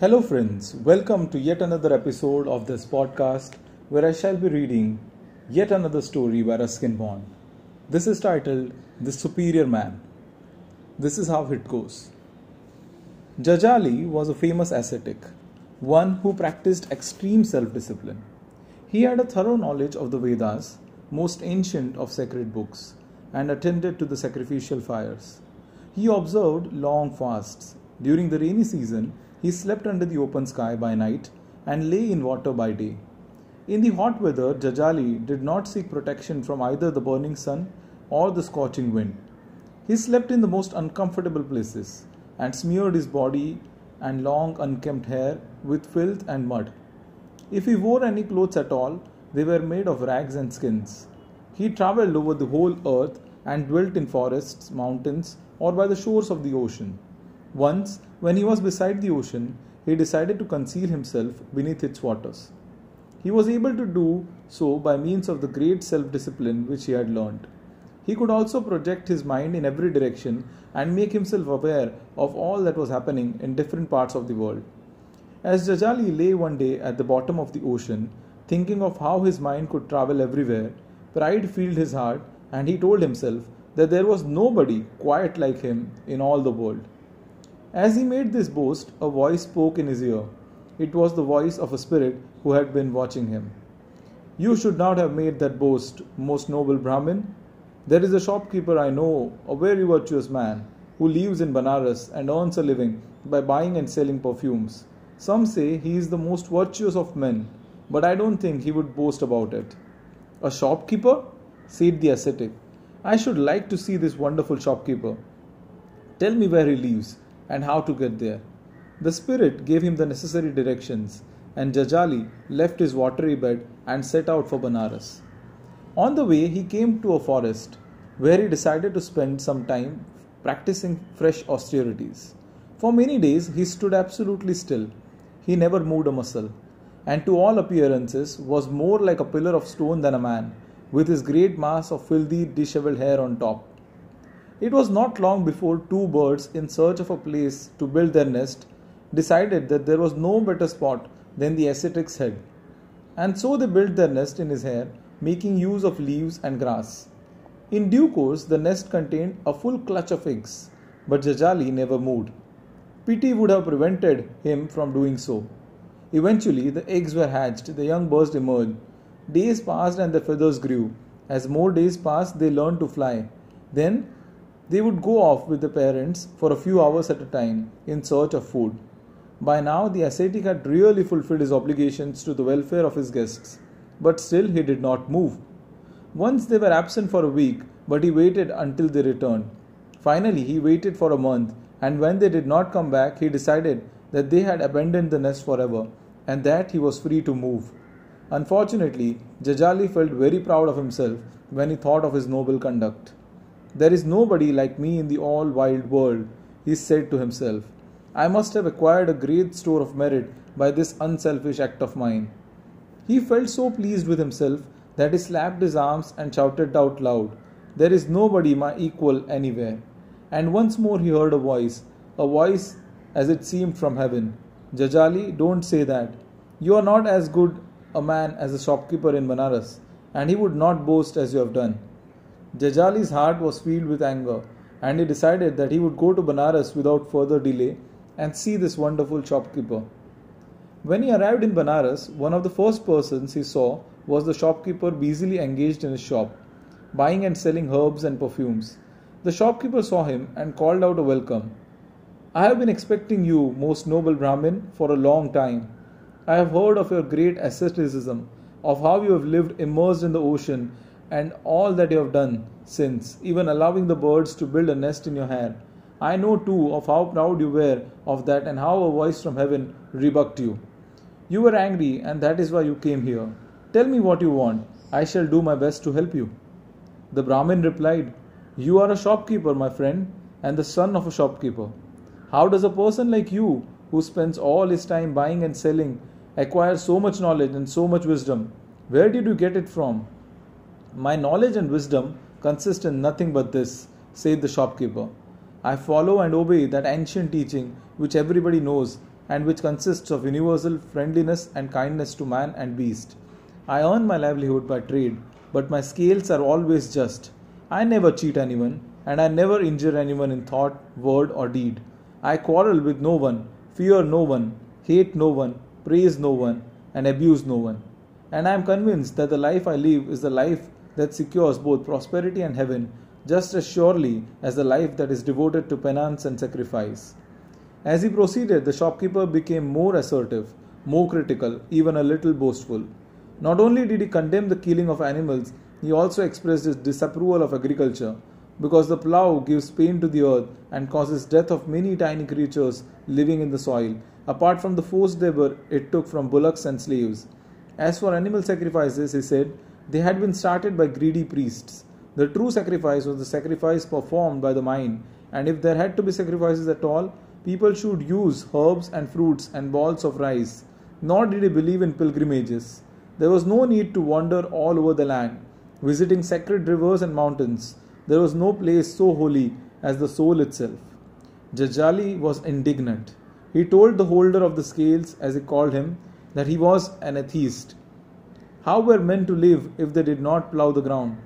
Hello, friends. Welcome to yet another episode of this podcast where I shall be reading yet another story by Ruskin Bond. This is titled The Superior Man. This is how it goes. Jajali was a famous ascetic, one who practiced extreme self discipline. He had a thorough knowledge of the Vedas, most ancient of sacred books, and attended to the sacrificial fires. He observed long fasts. During the rainy season, he slept under the open sky by night and lay in water by day. In the hot weather, Jajali did not seek protection from either the burning sun or the scorching wind. He slept in the most uncomfortable places and smeared his body and long unkempt hair with filth and mud. If he wore any clothes at all, they were made of rags and skins. He travelled over the whole earth and dwelt in forests, mountains, or by the shores of the ocean. Once, when he was beside the ocean, he decided to conceal himself beneath its waters. He was able to do so by means of the great self discipline which he had learned. He could also project his mind in every direction and make himself aware of all that was happening in different parts of the world. As Jajali lay one day at the bottom of the ocean, thinking of how his mind could travel everywhere, pride filled his heart and he told himself that there was nobody quite like him in all the world. As he made this boast, a voice spoke in his ear. It was the voice of a spirit who had been watching him. You should not have made that boast, most noble Brahmin. There is a shopkeeper I know, a very virtuous man, who lives in Banaras and earns a living by buying and selling perfumes. Some say he is the most virtuous of men, but I don't think he would boast about it. A shopkeeper? said the ascetic. I should like to see this wonderful shopkeeper. Tell me where he lives and how to get there. The spirit gave him the necessary directions, and Jajali left his watery bed and set out for Banaras. On the way, he came to a forest where he decided to spend some time practicing fresh austerities. For many days, he stood absolutely still. He never moved a muscle, and to all appearances was more like a pillar of stone than a man, with his great mass of filthy, disheveled hair on top. It was not long before two birds, in search of a place to build their nest, decided that there was no better spot than the ascetic's head. And so they built their nest in his hair, making use of leaves and grass. In due course, the nest contained a full clutch of eggs, but Jajali never moved. Pity would have prevented him from doing so. Eventually, the eggs were hatched, the young birds emerged. Days passed and the feathers grew. As more days passed, they learned to fly. Then they would go off with the parents for a few hours at a time in search of food. By now, the ascetic had really fulfilled his obligations to the welfare of his guests, but still he did not move. Once they were absent for a week, but he waited until they returned. Finally, he waited for a month, and when they did not come back, he decided that they had abandoned the nest forever and that he was free to move. Unfortunately, Jajali felt very proud of himself when he thought of his noble conduct. There is nobody like me in the all wild world, he said to himself. I must have acquired a great store of merit by this unselfish act of mine. He felt so pleased with himself that he slapped his arms and shouted out loud, There is nobody my equal anywhere. And once more he heard a voice, a voice as it seemed from heaven. Jajali, don't say that. You are not as good a man as the shopkeeper in Banaras, and he would not boast as you have done. Jajali's heart was filled with anger, and he decided that he would go to Banaras without further delay and see this wonderful shopkeeper. When he arrived in Banaras, one of the first persons he saw was the shopkeeper busily engaged in his shop, buying and selling herbs and perfumes. The shopkeeper saw him and called out a welcome. I have been expecting you, most noble Brahmin, for a long time. I have heard of your great asceticism, of how you have lived immersed in the ocean and all that you have done since, even allowing the birds to build a nest in your hair. I know too of how proud you were of that and how a voice from heaven rebuked you. You were angry, and that is why you came here. Tell me what you want. I shall do my best to help you. The Brahmin replied, You are a shopkeeper, my friend, and the son of a shopkeeper. How does a person like you, who spends all his time buying and selling, acquire so much knowledge and so much wisdom? Where did you get it from? My knowledge and wisdom consist in nothing but this, said the shopkeeper. I follow and obey that ancient teaching which everybody knows and which consists of universal friendliness and kindness to man and beast. I earn my livelihood by trade, but my scales are always just. I never cheat anyone, and I never injure anyone in thought, word, or deed. I quarrel with no one, fear no one, hate no one, praise no one, and abuse no one. And I am convinced that the life I live is the life that secures both prosperity and heaven just as surely as the life that is devoted to penance and sacrifice. As he proceeded, the shopkeeper became more assertive, more critical, even a little boastful. Not only did he condemn the killing of animals, he also expressed his disapproval of agriculture, because the plough gives pain to the earth and causes death of many tiny creatures living in the soil, apart from the forced labor it took from bullocks and slaves. As for animal sacrifices, he said, they had been started by greedy priests. The true sacrifice was the sacrifice performed by the mind, and if there had to be sacrifices at all, people should use herbs and fruits and balls of rice. Nor did he believe in pilgrimages. There was no need to wander all over the land, visiting sacred rivers and mountains. There was no place so holy as the soul itself. Jajali was indignant. He told the holder of the scales, as he called him, that he was an atheist. How were men to live if they did not plough the ground?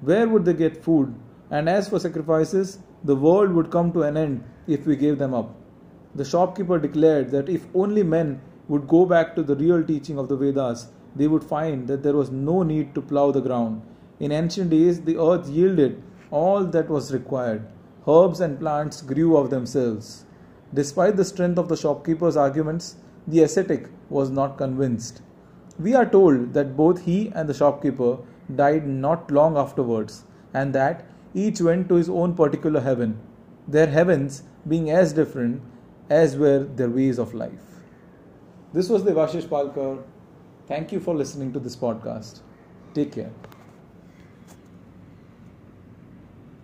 Where would they get food? And as for sacrifices, the world would come to an end if we gave them up. The shopkeeper declared that if only men would go back to the real teaching of the Vedas, they would find that there was no need to plough the ground. In ancient days, the earth yielded all that was required. Herbs and plants grew of themselves. Despite the strength of the shopkeeper's arguments, the ascetic was not convinced. We are told that both he and the shopkeeper died not long afterwards, and that each went to his own particular heaven, their heavens being as different as were their ways of life. This was the Devashish Palkar. Thank you for listening to this podcast. Take care.